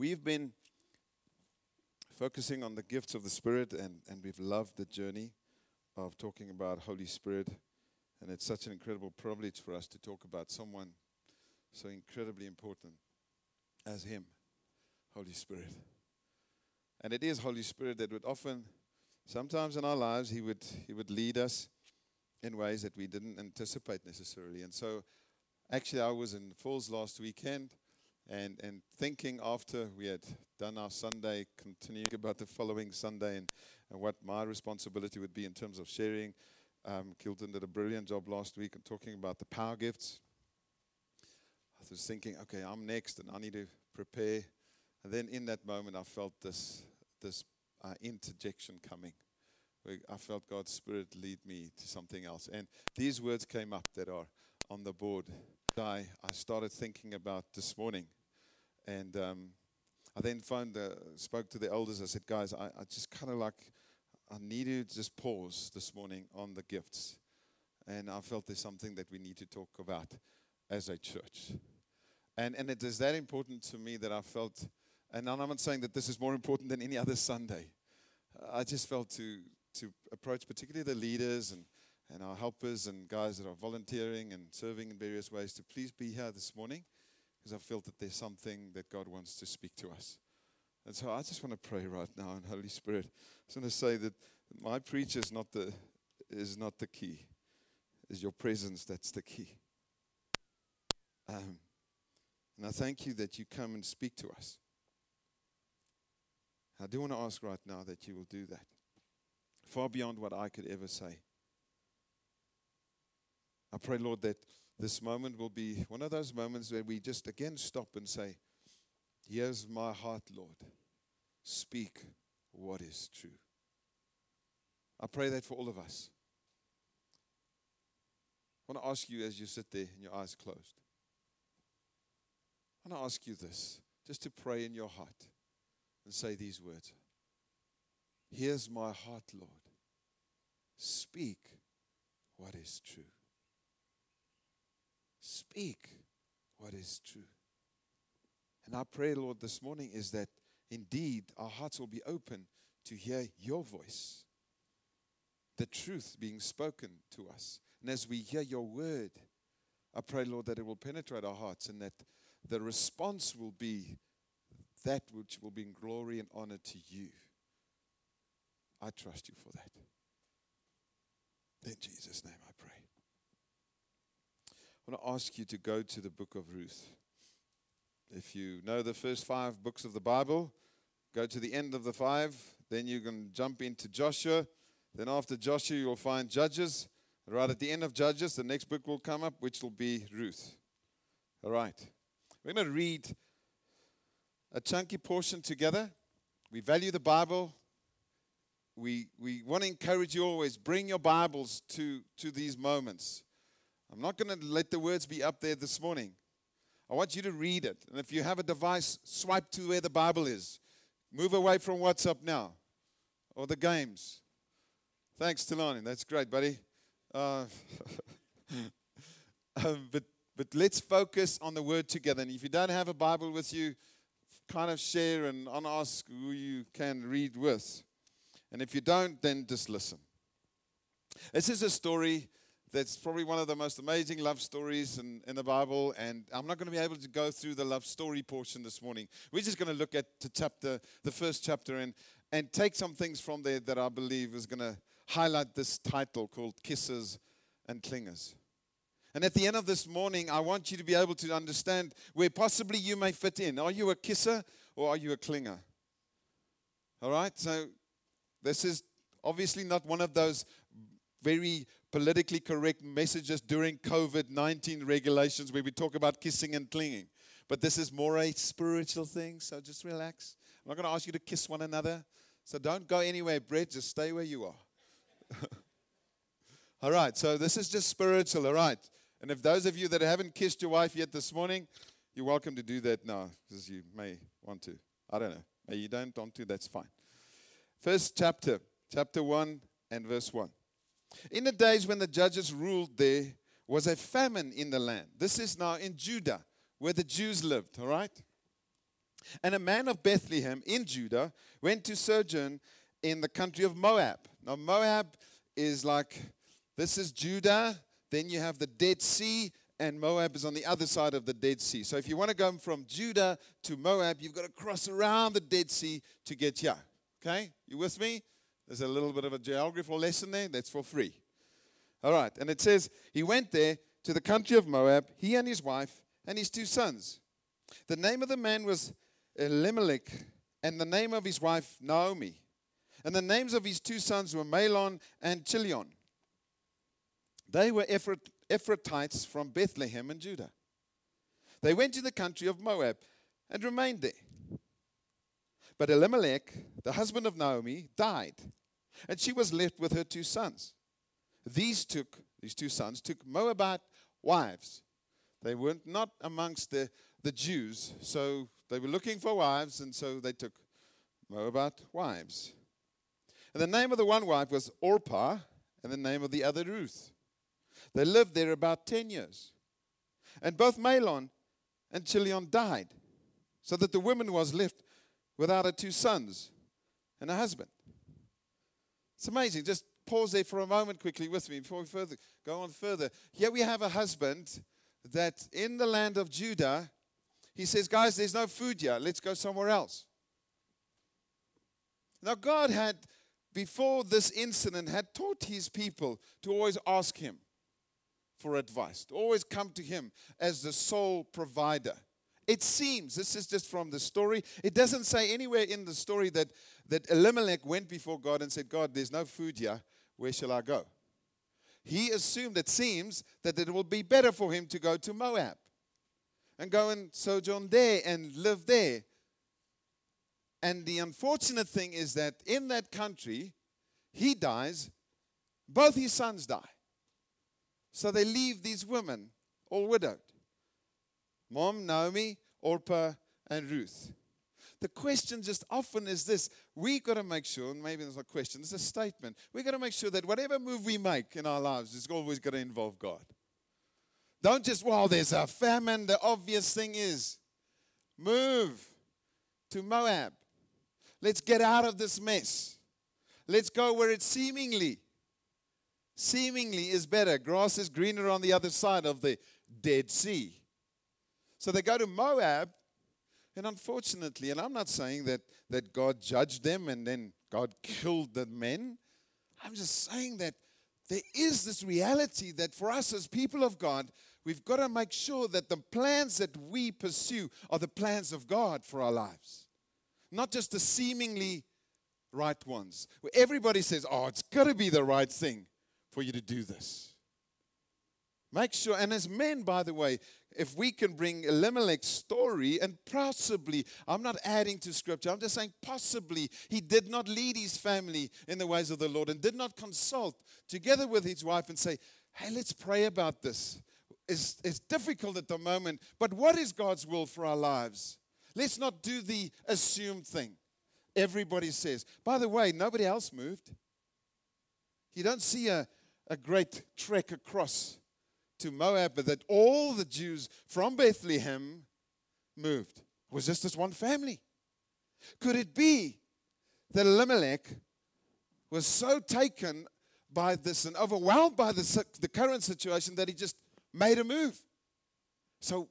We've been focusing on the gifts of the Spirit, and, and we've loved the journey of talking about Holy Spirit. And it's such an incredible privilege for us to talk about someone so incredibly important as Him, Holy Spirit. And it is Holy Spirit that would often, sometimes in our lives, He would, he would lead us in ways that we didn't anticipate necessarily. And so, actually, I was in Falls last weekend and, and thinking after we had done our Sunday, continuing about the following Sunday and, and what my responsibility would be in terms of sharing. Um, Kilton did a brilliant job last week in talking about the power gifts. I was thinking, okay, I'm next and I need to prepare. And then in that moment, I felt this, this uh, interjection coming. I felt God's Spirit lead me to something else. And these words came up that are on the board. I, I started thinking about this morning. And um, I then found the, spoke to the elders. I said, guys, I, I just kind of like, I need to just pause this morning on the gifts. And I felt there's something that we need to talk about as a church. And, and it is that important to me that I felt, and I'm not saying that this is more important than any other Sunday. I just felt to, to approach particularly the leaders and, and our helpers and guys that are volunteering and serving in various ways to please be here this morning because I felt that there's something that God wants to speak to us. And so I just want to pray right now in Holy Spirit. I just want to say that my preach is not the, is not the key. Is your presence that's the key. Um, and I thank you that you come and speak to us. I do want to ask right now that you will do that. Far beyond what I could ever say. I pray, Lord, that this moment will be one of those moments where we just again stop and say, Here's my heart, Lord. Speak what is true. I pray that for all of us. I want to ask you as you sit there and your eyes closed. I want to ask you this just to pray in your heart and say these words Here's my heart, Lord. Speak what is true. Speak what is true. And our prayer, Lord, this morning is that indeed our hearts will be open to hear your voice, the truth being spoken to us. And as we hear your word, I pray, Lord, that it will penetrate our hearts and that the response will be that which will bring glory and honor to you. I trust you for that. In Jesus' name I pray. I want to ask you to go to the book of Ruth. If you know the first five books of the Bible, go to the end of the five. Then you can jump into Joshua. Then after Joshua, you'll find Judges. Right at the end of Judges, the next book will come up, which will be Ruth. All right. We're going to read a chunky portion together. We value the Bible. We, we want to encourage you always bring your Bibles to, to these moments. I'm not going to let the words be up there this morning. I want you to read it. And if you have a device, swipe to where the Bible is. Move away from WhatsApp now or the games. Thanks, Tilani. That's great, buddy. Uh, um, but, but let's focus on the word together. And if you don't have a Bible with you, kind of share and ask who you can read with. And if you don't, then just listen. This is a story that's probably one of the most amazing love stories in, in the Bible. And I'm not going to be able to go through the love story portion this morning. We're just going to look at the chapter, the first chapter, and, and take some things from there that I believe is going to highlight this title called Kissers and Clingers. And at the end of this morning, I want you to be able to understand where possibly you may fit in. Are you a kisser or are you a clinger? All right? So, this is obviously not one of those very politically correct messages during COVID 19 regulations where we talk about kissing and clinging. But this is more a spiritual thing, so just relax. I'm not going to ask you to kiss one another. So don't go anywhere, Brett. Just stay where you are. all right, so this is just spiritual, all right. And if those of you that haven't kissed your wife yet this morning, you're welcome to do that now, because you may want to. I don't know. You don't want to, that's fine. First chapter, chapter 1 and verse 1. In the days when the judges ruled, there was a famine in the land. This is now in Judah, where the Jews lived, all right? And a man of Bethlehem in Judah went to sojourn in the country of Moab. Now, Moab is like this is Judah, then you have the Dead Sea, and Moab is on the other side of the Dead Sea. So, if you want to go from Judah to Moab, you've got to cross around the Dead Sea to get here. Okay? You with me? There's a little bit of a geographical lesson there. That's for free. All right. And it says, He went there to the country of Moab, he and his wife, and his two sons. The name of the man was Elimelech, and the name of his wife Naomi. And the names of his two sons were Mahlon and Chilion. They were Ephrathites from Bethlehem and Judah. They went to the country of Moab and remained there. But Elimelech, the husband of Naomi, died, and she was left with her two sons. These took these two sons took Moabite wives. They weren't not amongst the, the Jews, so they were looking for wives, and so they took Moabite wives. And the name of the one wife was Orpah, and the name of the other Ruth. They lived there about 10 years. And both Mahlon and Chilion died, so that the woman was left without her two sons and a husband. It's amazing. Just pause there for a moment quickly with me before we further go on further. Here we have a husband that in the land of Judah, he says, Guys, there's no food here. Let's go somewhere else. Now, God had, before this incident, had taught his people to always ask him for advice, to always come to him as the sole provider. It seems, this is just from the story, it doesn't say anywhere in the story that, that Elimelech went before God and said, God, there's no food here. Where shall I go? He assumed, it seems, that it will be better for him to go to Moab and go and sojourn there and live there. And the unfortunate thing is that in that country, he dies, both his sons die. So they leave these women all widowed Mom, Naomi, Orpah, and Ruth. The question just often is this we got to make sure, and maybe there's a question, it's a statement. we got to make sure that whatever move we make in our lives is always going to involve God. Don't just, well, there's a famine. The obvious thing is move to Moab. Let's get out of this mess. Let's go where it seemingly, seemingly is better. Grass is greener on the other side of the Dead Sea. So they go to Moab, and unfortunately, and I'm not saying that, that God judged them and then God killed the men. I'm just saying that there is this reality that for us as people of God, we've got to make sure that the plans that we pursue are the plans of God for our lives, not just the seemingly right ones. Where everybody says, oh, it's got to be the right thing for you to do this. Make sure, and as men, by the way, if we can bring Elimelech's story, and possibly, I'm not adding to scripture, I'm just saying possibly he did not lead his family in the ways of the Lord and did not consult together with his wife and say, hey, let's pray about this. It's, it's difficult at the moment, but what is God's will for our lives? Let's not do the assumed thing. Everybody says. By the way, nobody else moved. You don't see a, a great trek across to Moab, but that all the Jews from Bethlehem moved. It was just this one family. Could it be that Elimelech was so taken by this and overwhelmed by the, the current situation that he just made a move? So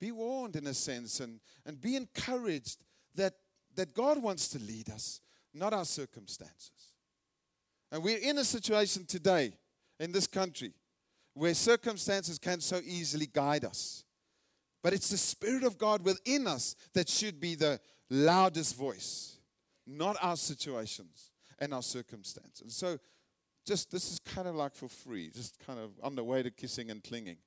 be warned in a sense and, and be encouraged that, that God wants to lead us, not our circumstances. And we're in a situation today in this country where circumstances can so easily guide us. But it's the Spirit of God within us that should be the loudest voice, not our situations and our circumstances. So, just this is kind of like for free, just kind of on the way to kissing and clinging.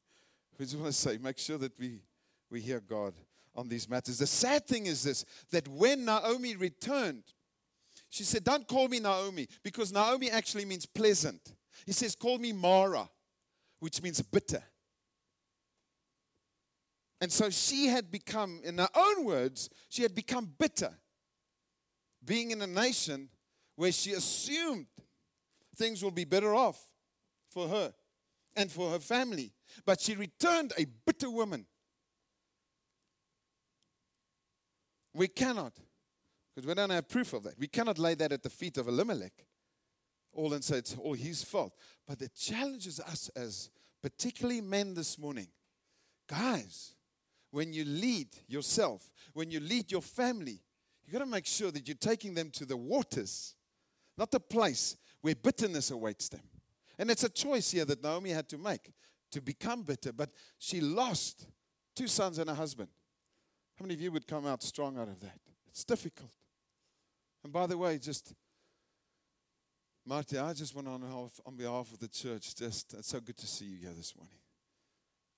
We just want to say, make sure that we, we hear God on these matters. The sad thing is this that when Naomi returned, she said, Don't call me Naomi, because Naomi actually means pleasant. He says, Call me Mara which means bitter. And so she had become, in her own words, she had become bitter, being in a nation where she assumed things will be better off for her and for her family. But she returned a bitter woman. We cannot, because we don't have proof of that. We cannot lay that at the feet of Elimelech, all and say it's all his fault. But it challenges us as particularly men this morning. Guys, when you lead yourself, when you lead your family, you got to make sure that you're taking them to the waters, not the place where bitterness awaits them. And it's a choice here that Naomi had to make to become bitter, but she lost two sons and a husband. How many of you would come out strong out of that? It's difficult. And by the way, just Marty, I just want on, on behalf of the church, just it's so good to see you here this morning.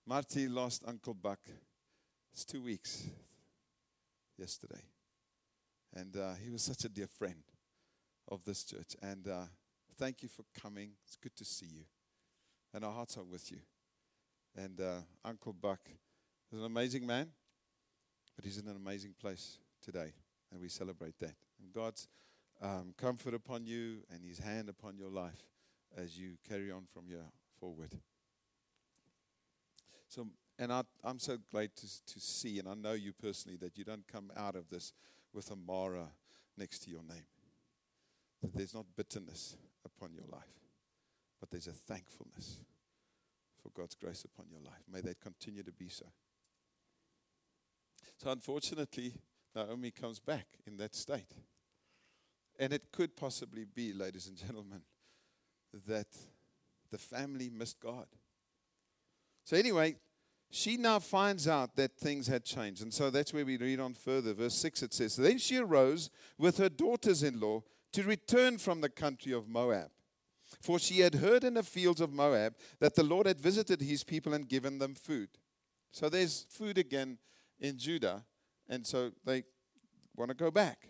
Marty lost Uncle Buck. It's two weeks yesterday. And uh, he was such a dear friend of this church. And uh, thank you for coming. It's good to see you. And our hearts are with you. And uh, Uncle Buck is an amazing man, but he's in an amazing place today. And we celebrate that. And God's um, comfort upon you and his hand upon your life as you carry on from here forward. So, and I, am so glad to, to see, and I know you personally, that you don't come out of this with a Mara next to your name. That there's not bitterness upon your life, but there's a thankfulness for God's grace upon your life. May that continue to be so. So, unfortunately, Naomi comes back in that state. And it could possibly be, ladies and gentlemen, that the family missed God. So, anyway, she now finds out that things had changed. And so that's where we read on further. Verse 6 it says, Then she arose with her daughters in law to return from the country of Moab. For she had heard in the fields of Moab that the Lord had visited his people and given them food. So there's food again in Judah. And so they want to go back.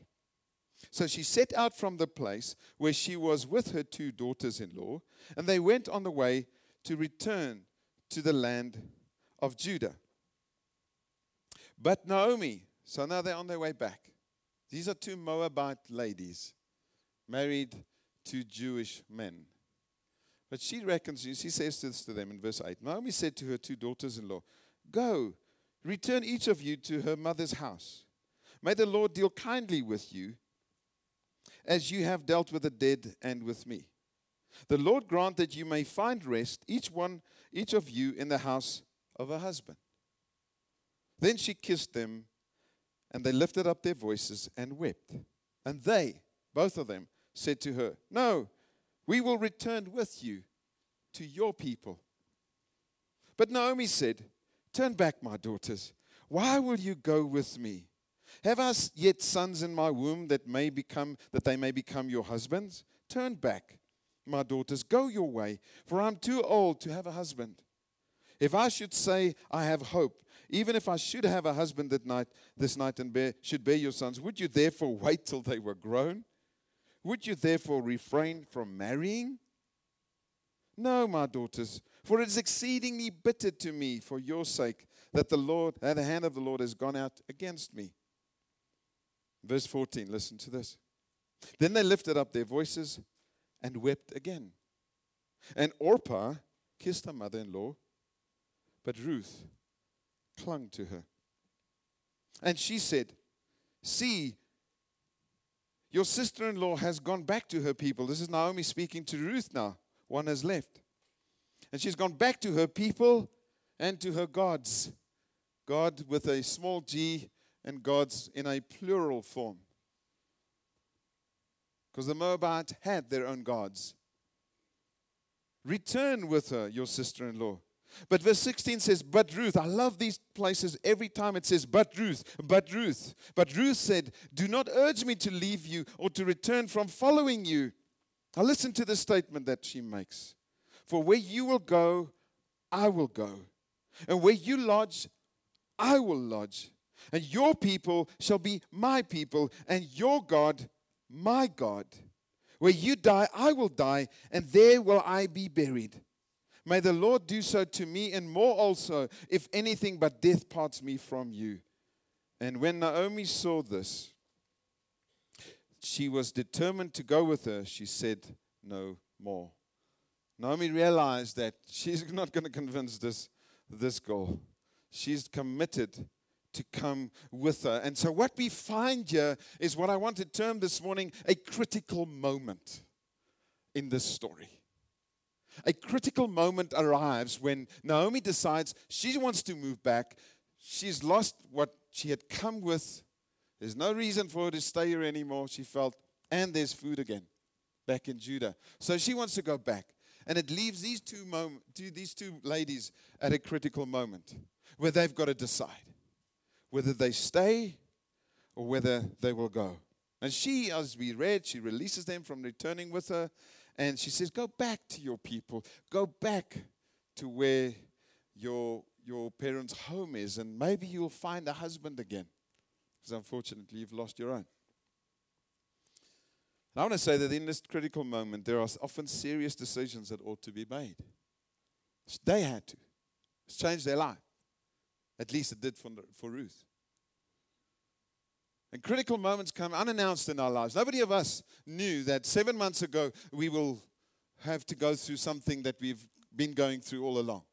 So she set out from the place where she was with her two daughters in law, and they went on the way to return to the land of Judah. But Naomi, so now they're on their way back. These are two Moabite ladies married to Jewish men. But she reckons, she says this to them in verse 8 Naomi said to her two daughters in law, Go, return each of you to her mother's house. May the Lord deal kindly with you as you have dealt with the dead and with me. The Lord grant that you may find rest, each one, each of you, in the house of her husband. Then she kissed them, and they lifted up their voices and wept. And they, both of them, said to her, No, we will return with you to your people. But Naomi said, Turn back, my daughters. Why will you go with me? Have I yet sons in my womb that may become that they may become your husbands? Turn back, my daughters, go your way, for I'm too old to have a husband. If I should say I have hope, even if I should have a husband that night, this night and bear, should bear your sons, would you therefore wait till they were grown? Would you therefore refrain from marrying? No, my daughters, for it is exceedingly bitter to me for your sake that the Lord, that the hand of the Lord has gone out against me. Verse 14, listen to this. Then they lifted up their voices and wept again. And Orpah kissed her mother in law but Ruth clung to her. And she said, See, your sister in law has gone back to her people. This is Naomi speaking to Ruth now. One has left. And she's gone back to her people and to her gods. God with a small g and gods in a plural form. Because the Moabites had their own gods. Return with her, your sister in law. But verse 16 says, But Ruth, I love these places every time it says, But Ruth, but Ruth. But Ruth said, Do not urge me to leave you or to return from following you. Now listen to the statement that she makes. For where you will go, I will go. And where you lodge, I will lodge. And your people shall be my people, and your God, my God. Where you die, I will die, and there will I be buried. May the Lord do so to me and more also, if anything but death parts me from you. And when Naomi saw this, she was determined to go with her. She said no more. Naomi realized that she's not going to convince this, this girl. She's committed to come with her. And so, what we find here is what I want to term this morning a critical moment in this story. A critical moment arrives when Naomi decides she wants to move back. She's lost what she had come with. There's no reason for her to stay here anymore, she felt. And there's food again back in Judah. So she wants to go back. And it leaves these two, mom- these two ladies at a critical moment where they've got to decide whether they stay or whether they will go. And she, as we read, she releases them from returning with her. And she says, Go back to your people. Go back to where your, your parents' home is. And maybe you'll find a husband again. Because unfortunately, you've lost your own. And I want to say that in this critical moment, there are often serious decisions that ought to be made. They had to. It's changed their life. At least it did for, for Ruth. And critical moments come unannounced in our lives. Nobody of us knew that seven months ago we will have to go through something that we've been going through all along.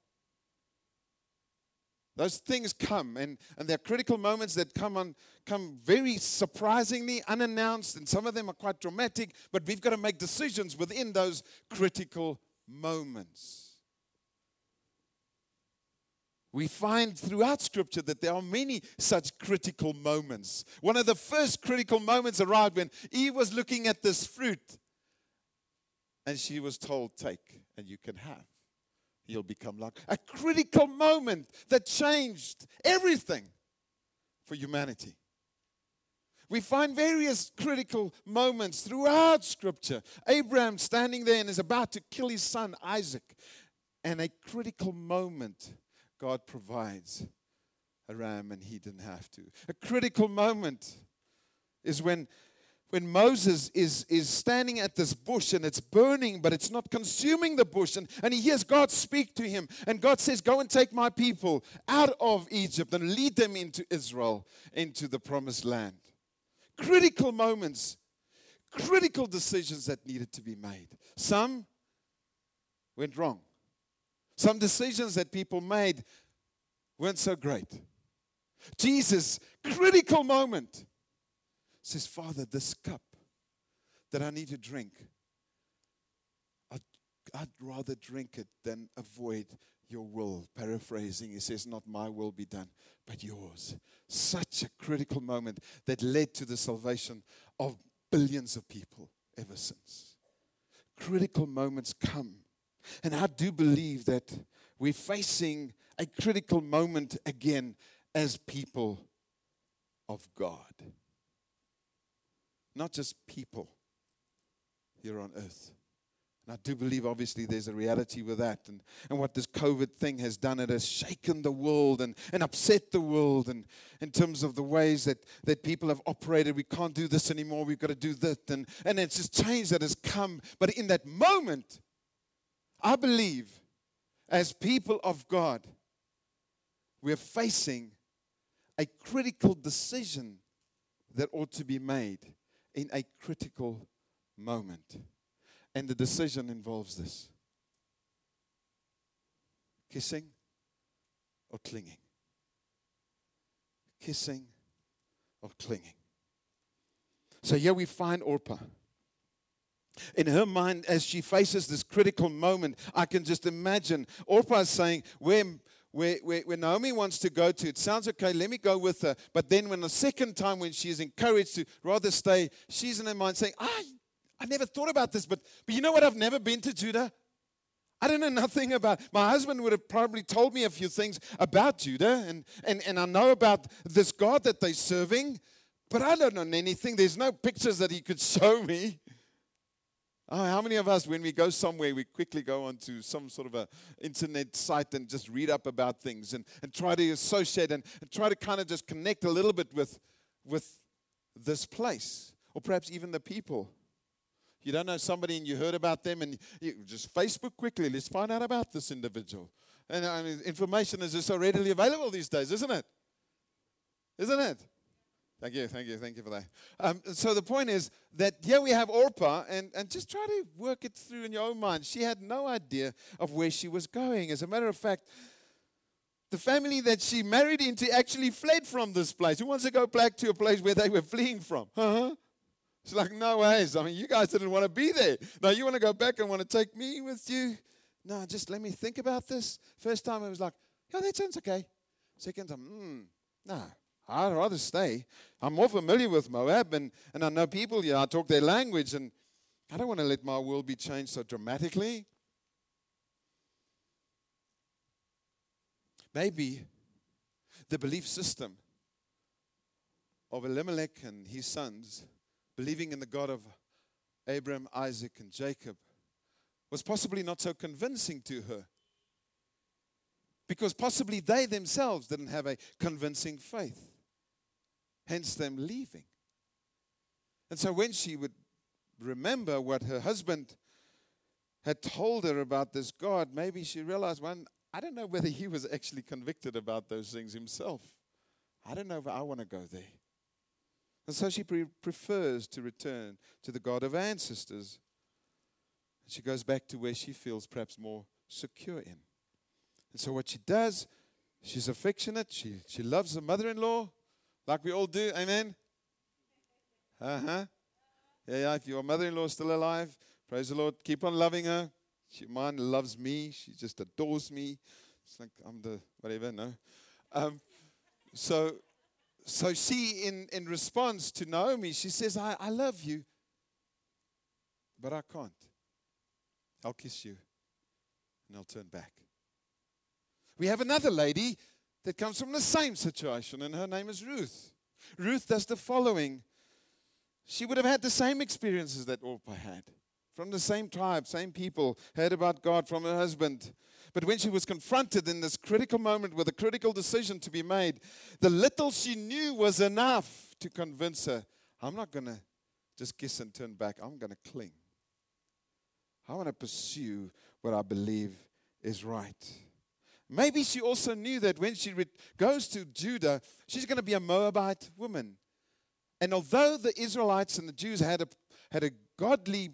Those things come, and, and there are critical moments that come on, come very surprisingly, unannounced, and some of them are quite dramatic, but we've got to make decisions within those critical moments. We find throughout Scripture that there are many such critical moments. One of the first critical moments arrived when Eve was looking at this fruit and she was told, Take and you can have. You'll become like a critical moment that changed everything for humanity. We find various critical moments throughout Scripture. Abraham standing there and is about to kill his son Isaac, and a critical moment God provides a ram and he didn't have to. A critical moment is when when Moses is, is standing at this bush and it's burning, but it's not consuming the bush, and, and he hears God speak to him, and God says, Go and take my people out of Egypt and lead them into Israel, into the promised land. Critical moments, critical decisions that needed to be made. Some went wrong. Some decisions that people made weren't so great. Jesus, critical moment, says, Father, this cup that I need to drink, I'd, I'd rather drink it than avoid your will. Paraphrasing, he says, Not my will be done, but yours. Such a critical moment that led to the salvation of billions of people ever since. Critical moments come and I do believe that we're facing a critical moment again as people of God. Not just people here on earth. And I do believe, obviously, there's a reality with that. And, and what this COVID thing has done, it has shaken the world and, and upset the world. And in terms of the ways that, that people have operated, we can't do this anymore, we've got to do that. And, and it's just change that has come. But in that moment, I believe as people of God, we're facing a critical decision that ought to be made in a critical moment. And the decision involves this kissing or clinging. Kissing or clinging. So here we find Orpah in her mind as she faces this critical moment, I can just imagine Orpah saying, where, where, where, where, Naomi wants to go to, it sounds okay, let me go with her. But then when the second time when she is encouraged to rather stay, she's in her mind saying, I, I never thought about this, but, but you know what? I've never been to Judah. I don't know nothing about my husband would have probably told me a few things about Judah and, and, and I know about this God that they're serving, but I don't know anything. There's no pictures that he could show me. Oh, how many of us, when we go somewhere, we quickly go onto some sort of a internet site and just read up about things and, and try to associate and, and try to kind of just connect a little bit with, with this place or perhaps even the people. You don't know somebody and you heard about them and you just Facebook quickly, let's find out about this individual. And I mean, information is just so readily available these days, isn't it? Isn't it? Thank you, thank you, thank you for that. Um, so the point is that here we have Orpah, and, and just try to work it through in your own mind. She had no idea of where she was going. As a matter of fact, the family that she married into actually fled from this place. Who wants to go back to a place where they were fleeing from? Huh? She's like, no ways. I mean, you guys didn't want to be there. Now you want to go back and want to take me with you? No, just let me think about this. First time I was like, yeah, that sounds okay. Second time, hmm, no, I'd rather stay. I'm more familiar with Moab and, and I know people here. I talk their language and I don't want to let my world be changed so dramatically. Maybe the belief system of Elimelech and his sons believing in the God of Abraham, Isaac, and Jacob, was possibly not so convincing to her. Because possibly they themselves didn't have a convincing faith, hence them leaving. And so when she would remember what her husband had told her about this God, maybe she realized, one, I don't know whether he was actually convicted about those things himself. I don't know if I want to go there. And so she pre- prefers to return to the God of ancestors. She goes back to where she feels perhaps more secure in. And so what she does, she's affectionate. She, she loves her mother in law, like we all do. Amen? Uh huh. Yeah, yeah. If your mother in law is still alive, praise the Lord. Keep on loving her. She, mine loves me. She just adores me. It's like I'm the whatever, no. Um, so so she, in, in response to Naomi, she says, I, I love you, but I can't. I'll kiss you and I'll turn back. We have another lady that comes from the same situation, and her name is Ruth. Ruth does the following. She would have had the same experiences that Orpah had. From the same tribe, same people, heard about God from her husband. But when she was confronted in this critical moment with a critical decision to be made, the little she knew was enough to convince her I'm not going to just kiss and turn back, I'm going to cling. I want to pursue what I believe is right. Maybe she also knew that when she re- goes to Judah, she's going to be a Moabite woman. And although the Israelites and the Jews had a, had a godly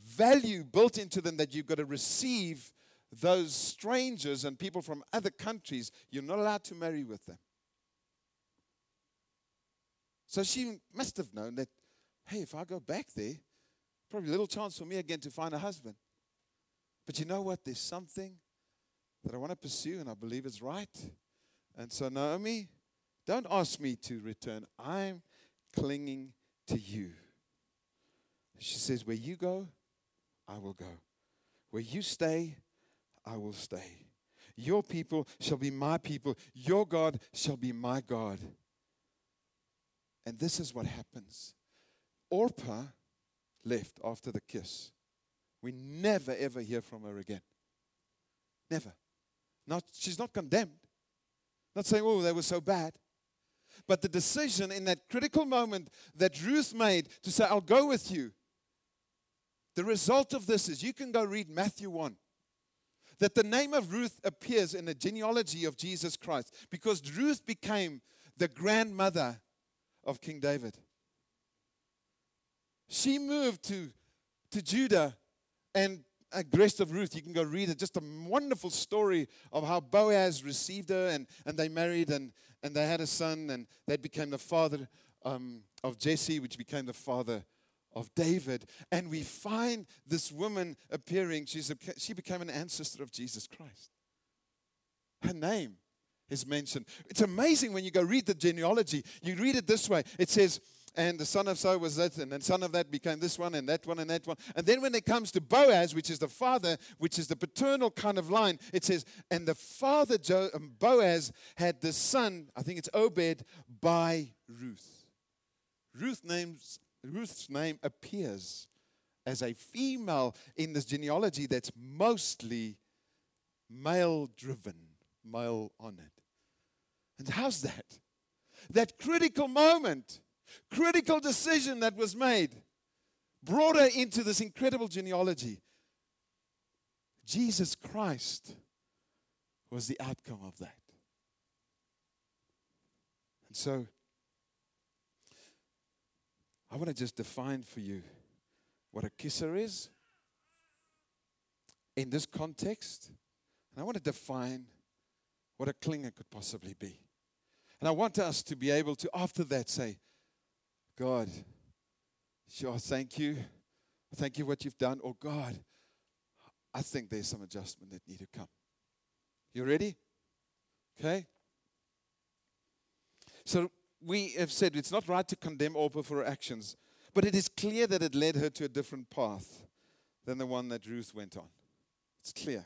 value built into them that you've got to receive those strangers and people from other countries, you're not allowed to marry with them. So she must have known that, hey, if I go back there, probably a little chance for me again to find a husband. But you know what? There's something that I want to pursue and I believe is right. And so, Naomi, don't ask me to return. I'm clinging to you. She says, Where you go, I will go. Where you stay, I will stay. Your people shall be my people. Your God shall be my God. And this is what happens. Orpah left after the kiss. We never ever hear from her again. Never. Not, she's not condemned. Not saying, oh, they were so bad. But the decision in that critical moment that Ruth made to say, I'll go with you. The result of this is you can go read Matthew 1 that the name of Ruth appears in the genealogy of Jesus Christ because Ruth became the grandmother of King David. She moved to, to Judah and a rest of Ruth, you can go read it. Just a wonderful story of how Boaz received her and, and they married and, and they had a son and that became the father um, of Jesse, which became the father of David, and we find this woman appearing. She's a, she became an ancestor of Jesus Christ. Her name is mentioned. It's amazing when you go read the genealogy. You read it this way it says, and the son of so was that, and the son of that became this one, and that one, and that one. And then when it comes to Boaz, which is the father, which is the paternal kind of line, it says, and the father um, Boaz had the son, I think it's Obed, by Ruth. Ruth names Ruth's name appears as a female in this genealogy that's mostly male driven, male honored. And how's that? That critical moment, critical decision that was made brought her into this incredible genealogy. Jesus Christ was the outcome of that. And so I want to just define for you what a kisser is in this context. And I want to define what a clinger could possibly be. And I want us to be able to, after that, say, God, sure, thank you. Thank you what you've done. Or God, I think there's some adjustment that need to come. You ready? Okay. So we have said it's not right to condemn Orpah for her actions, but it is clear that it led her to a different path than the one that Ruth went on. It's clear.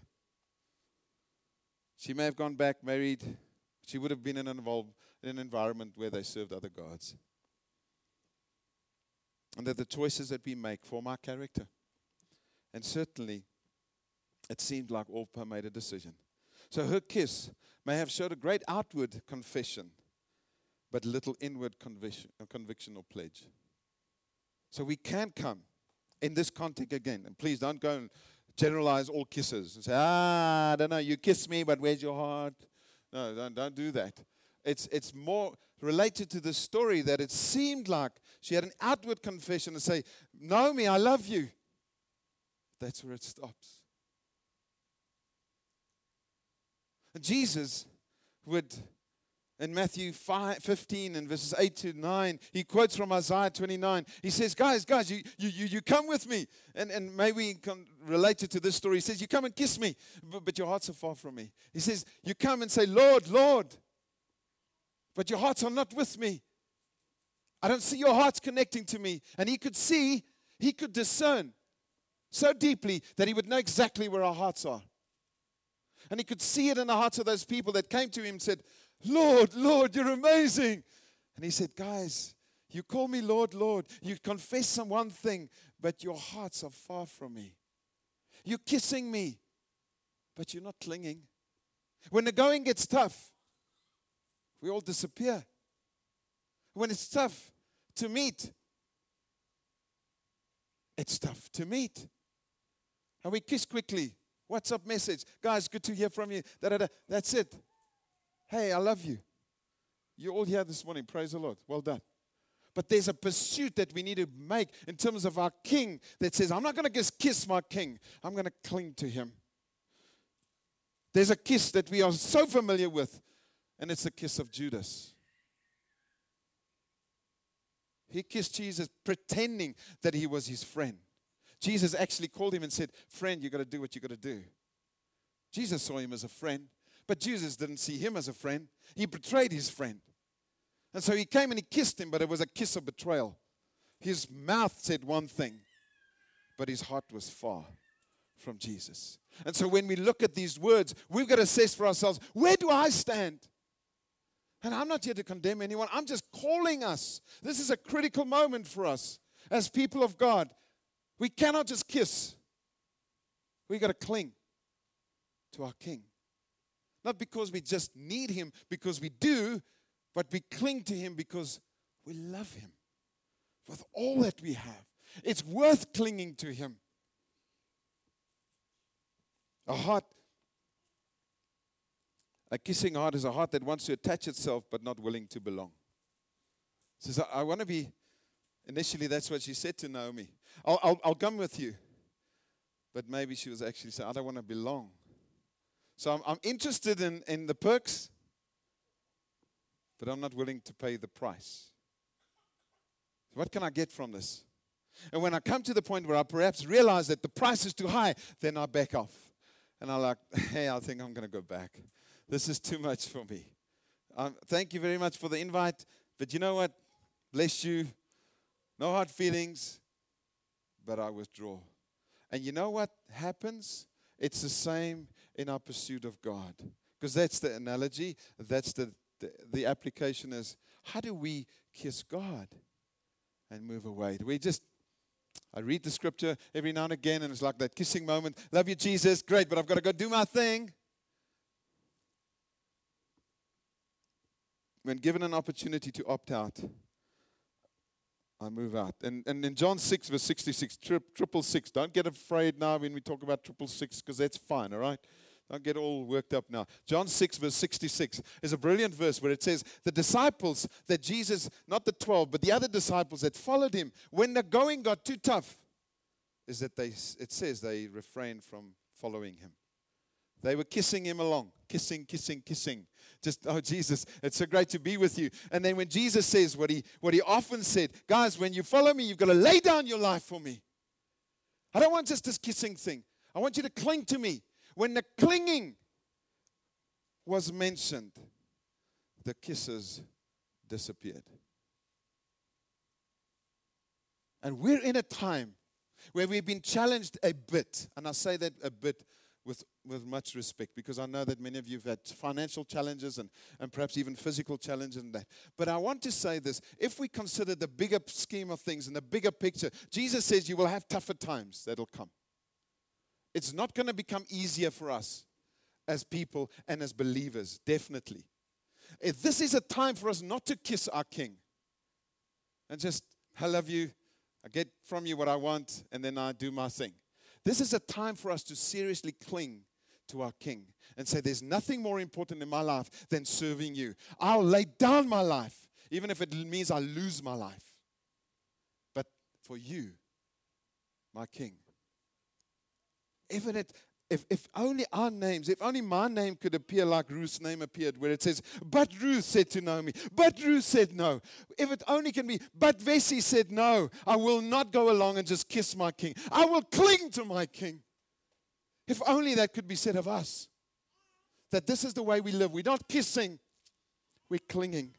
She may have gone back, married. She would have been in an, involved, in an environment where they served other gods. And that the choices that we make form our character. And certainly, it seemed like Orpah made a decision. So her kiss may have showed a great outward confession, but little inward conviction, conviction or pledge. So we can come in this context again. And please don't go and generalize all kisses and say, ah, I don't know, you kiss me, but where's your heart? No, don't, don't do that. It's, it's more related to the story that it seemed like she had an outward confession to say, Naomi, I love you. That's where it stops. Jesus would in Matthew 5, 15 and verses 8 to 9, he quotes from Isaiah 29. He says, Guys, guys, you, you, you come with me. And, and maybe related to this story, he says, You come and kiss me, but, but your hearts are far from me. He says, You come and say, Lord, Lord, but your hearts are not with me. I don't see your hearts connecting to me. And he could see, he could discern so deeply that he would know exactly where our hearts are. And he could see it in the hearts of those people that came to him and said, Lord, Lord, you're amazing. And he said, Guys, you call me Lord, Lord. You confess some one thing, but your hearts are far from me. You're kissing me, but you're not clinging. When the going gets tough, we all disappear. When it's tough to meet, it's tough to meet. And we kiss quickly. WhatsApp message? Guys, good to hear from you. Da, da, da. That's it. Hey, I love you. You're all here this morning. Praise the Lord. Well done. But there's a pursuit that we need to make in terms of our king that says, I'm not going to just kiss my king, I'm going to cling to him. There's a kiss that we are so familiar with, and it's the kiss of Judas. He kissed Jesus pretending that he was his friend. Jesus actually called him and said, Friend, you got to do what you got to do. Jesus saw him as a friend. But Jesus didn't see him as a friend, he betrayed his friend. And so he came and he kissed him, but it was a kiss of betrayal. His mouth said one thing, but his heart was far from Jesus. And so when we look at these words, we've got to assess for ourselves where do I stand? And I'm not here to condemn anyone, I'm just calling us. This is a critical moment for us as people of God. We cannot just kiss, we've got to cling to our King. Not because we just need Him, because we do, but we cling to Him because we love Him with all that we have. It's worth clinging to Him. A heart, a kissing heart is a heart that wants to attach itself but not willing to belong. Says, I, I want to be, initially, that's what she said to Naomi. I'll, I'll, I'll come with you. But maybe she was actually saying, I don't want to belong. So I'm, I'm interested in, in the perks, but I'm not willing to pay the price. What can I get from this? And when I come to the point where I perhaps realize that the price is too high, then I back off. And I'm like, hey, I think I'm going to go back. This is too much for me. Um, thank you very much for the invite. But you know what? Bless you. No hard feelings, but I withdraw. And you know what happens? It's the same in our pursuit of God. Because that's the analogy, that's the, the, the application is how do we kiss God and move away? Do we just I read the scripture every now and again, and it's like that kissing moment. Love you, Jesus. Great, but I've got to go do my thing. When given an opportunity to opt out, I move out. And, and in John 6, verse 66, tri- triple six, don't get afraid now when we talk about triple six, because that's fine, all right? Don't get all worked up now. John 6, verse 66 is a brilliant verse where it says, The disciples that Jesus, not the 12, but the other disciples that followed him, when the going got too tough, is that they, it says they refrained from following him. They were kissing him along, kissing, kissing, kissing. Just, oh, Jesus, it's so great to be with you. And then when Jesus says what he, what he often said, guys, when you follow me, you've got to lay down your life for me. I don't want just this kissing thing. I want you to cling to me. When the clinging was mentioned, the kisses disappeared. And we're in a time where we've been challenged a bit, and I say that a bit with, with much respect because I know that many of you have had financial challenges and, and perhaps even physical challenges and that. But I want to say this if we consider the bigger scheme of things and the bigger picture, Jesus says you will have tougher times that'll come. It's not going to become easier for us as people and as believers, definitely. If this is a time for us not to kiss our King and just, I love you, I get from you what I want, and then I do my thing. This is a time for us to seriously cling to our King and say, There's nothing more important in my life than serving you. I'll lay down my life, even if it means I lose my life. But for you, my King. Even it, if, if only our names, if only my name could appear like Ruth's name appeared, where it says, But Ruth said to Naomi, but Ruth said no. If it only can be, but Vesey said no, I will not go along and just kiss my king. I will cling to my king. If only that could be said of us. That this is the way we live. We're not kissing, we're clinging.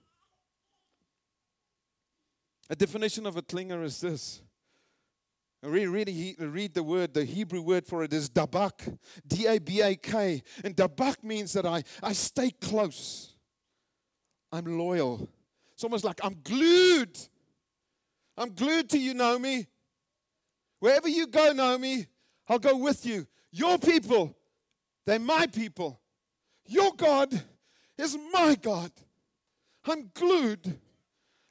A definition of a clinger is this Read, read, read the word, the Hebrew word for it is dabak, D A B A K. And dabak means that I, I stay close. I'm loyal. It's almost like I'm glued. I'm glued to you, Naomi. Wherever you go, Naomi, I'll go with you. Your people, they're my people. Your God is my God. I'm glued.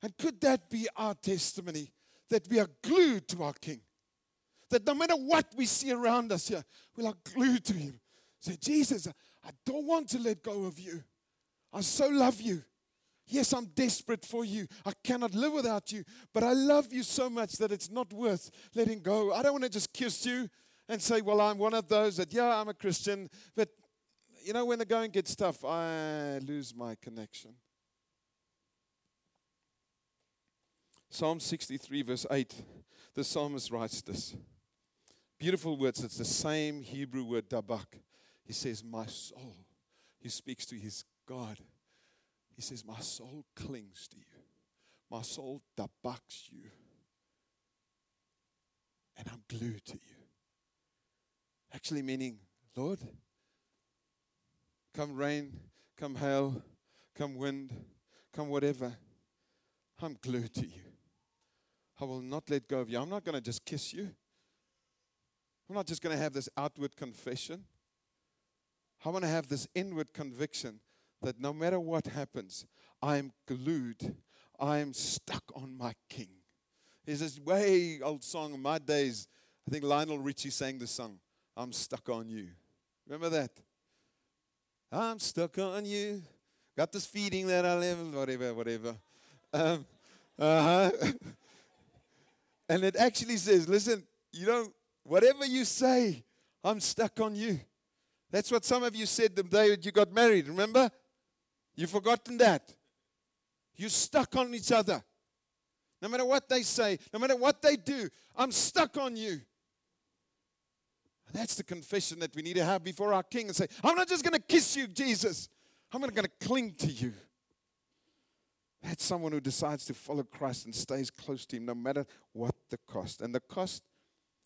And could that be our testimony? That we are glued to our King? That no matter what we see around us here, we're like glued to Him. Say, Jesus, I don't want to let go of you. I so love you. Yes, I'm desperate for you. I cannot live without you, but I love you so much that it's not worth letting go. I don't want to just kiss you and say, Well, I'm one of those that, yeah, I'm a Christian, but you know, when the going gets tough, I lose my connection. Psalm 63, verse 8, the psalmist writes this beautiful words. It's the same Hebrew word, dabak. He says, My soul. He speaks to his God. He says, My soul clings to you. My soul dabaks you. And I'm glued to you. Actually, meaning, Lord, come rain, come hail, come wind, come whatever. I'm glued to you. I will not let go of you. I'm not going to just kiss you. I'm not just going to have this outward confession. I want to have this inward conviction that no matter what happens, I am glued. I am stuck on my king. There's this way old song in my days. I think Lionel Richie sang the song, I'm stuck on you. Remember that? I'm stuck on you. Got this feeding that I live, whatever, whatever. Um, uh-huh. and it actually says, listen, you don't Whatever you say, I'm stuck on you. That's what some of you said the day you got married, remember? You've forgotten that. You're stuck on each other. No matter what they say, no matter what they do, I'm stuck on you. That's the confession that we need to have before our King and say, I'm not just going to kiss you, Jesus. I'm going to cling to you. That's someone who decides to follow Christ and stays close to Him no matter what the cost. And the cost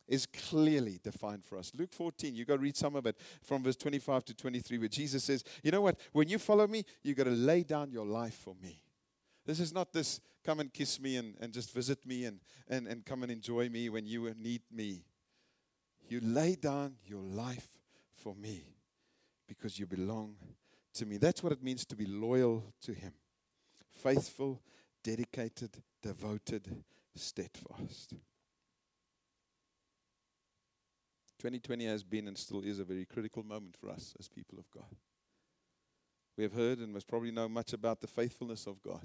is clearly defined for us. Luke 14, you got to read some of it from verse 25 to 23, where Jesus says, You know what? When you follow me, you got to lay down your life for me. This is not this come and kiss me and, and just visit me and, and, and come and enjoy me when you need me. You lay down your life for me because you belong to me. That's what it means to be loyal to Him faithful, dedicated, devoted, steadfast. 2020 has been and still is a very critical moment for us as people of God. We have heard and must probably know much about the faithfulness of God,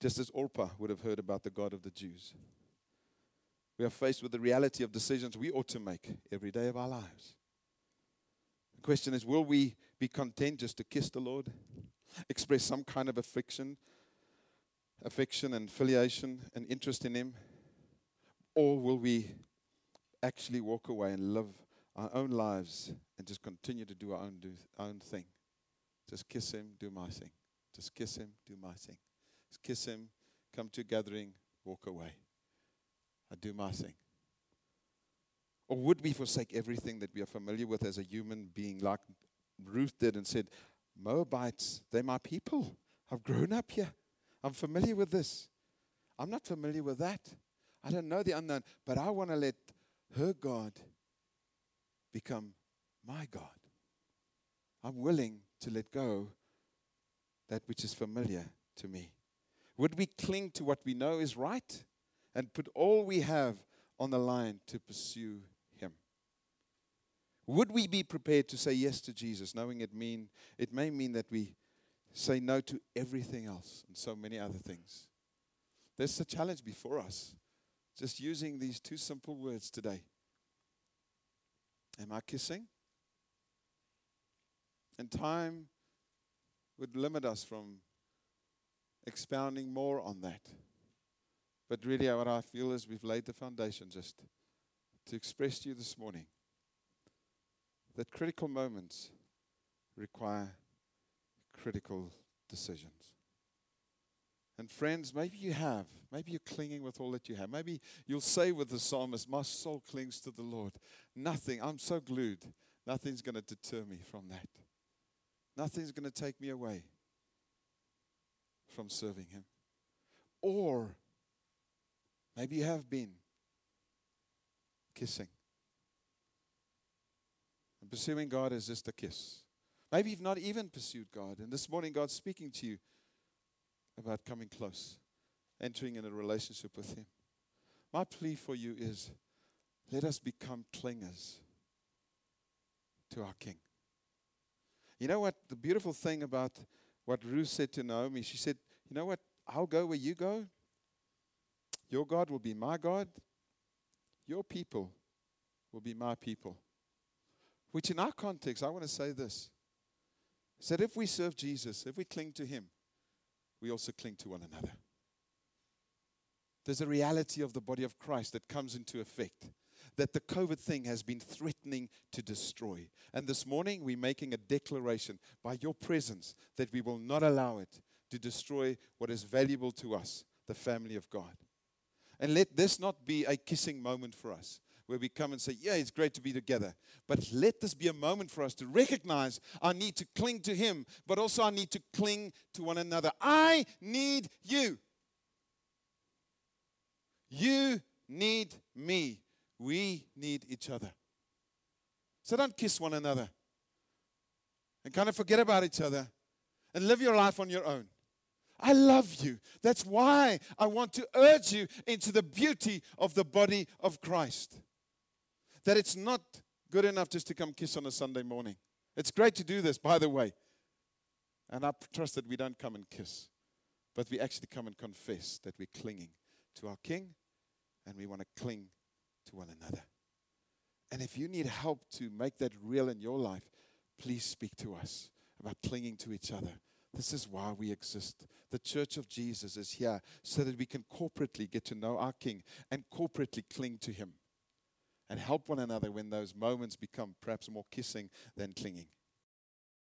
just as Orpah would have heard about the God of the Jews. We are faced with the reality of decisions we ought to make every day of our lives. The question is will we be content just to kiss the Lord? Express some kind of affection, affection and filiation and interest in Him? Or will we actually walk away and live our own lives and just continue to do our own, do, own thing? Just kiss Him, do my thing. Just kiss Him, do my thing. Just kiss Him, come to a gathering, walk away. I do my thing. Or would we forsake everything that we are familiar with as a human being, like Ruth did and said, Moabites, they're my people. I've grown up here. I'm familiar with this. I'm not familiar with that. I don't know the unknown, but I want to let her God become my God. I'm willing to let go that which is familiar to me. Would we cling to what we know is right and put all we have on the line to pursue him? would we be prepared to say yes to Jesus, knowing it mean it may mean that we say no to everything else and so many other things? There's a challenge before us. Just using these two simple words today. Am I kissing? And time would limit us from expounding more on that. But really, what I feel is we've laid the foundation just to express to you this morning that critical moments require critical decisions. And friends, maybe you have. Maybe you're clinging with all that you have. Maybe you'll say with the psalmist, My soul clings to the Lord. Nothing, I'm so glued. Nothing's going to deter me from that. Nothing's going to take me away from serving Him. Or maybe you have been kissing and pursuing God is just a kiss. Maybe you've not even pursued God. And this morning, God's speaking to you about coming close, entering in a relationship with Him. My plea for you is let us become clingers to our King. You know what? The beautiful thing about what Ruth said to Naomi, she said, You know what? I'll go where you go. Your God will be my God. Your people will be my people. Which, in our context, I want to say this is that if we serve Jesus, if we cling to Him, we also cling to one another. There's a reality of the body of Christ that comes into effect that the COVID thing has been threatening to destroy. And this morning, we're making a declaration by your presence that we will not allow it to destroy what is valuable to us, the family of God. And let this not be a kissing moment for us where we come and say, Yeah, it's great to be together. But let this be a moment for us to recognize our need to cling to Him, but also our need to cling to one another. I need you. You need me. We need each other. So don't kiss one another and kind of forget about each other and live your life on your own. I love you. That's why I want to urge you into the beauty of the body of Christ that it's not good enough just to come kiss on a Sunday morning. It's great to do this, by the way. And I trust that we don't come and kiss, but we actually come and confess that we're clinging to our King and we want to cling to one another. And if you need help to make that real in your life, please speak to us about clinging to each other. This is why we exist. The church of Jesus is here so that we can corporately get to know our King and corporately cling to Him and help one another when those moments become perhaps more kissing than clinging.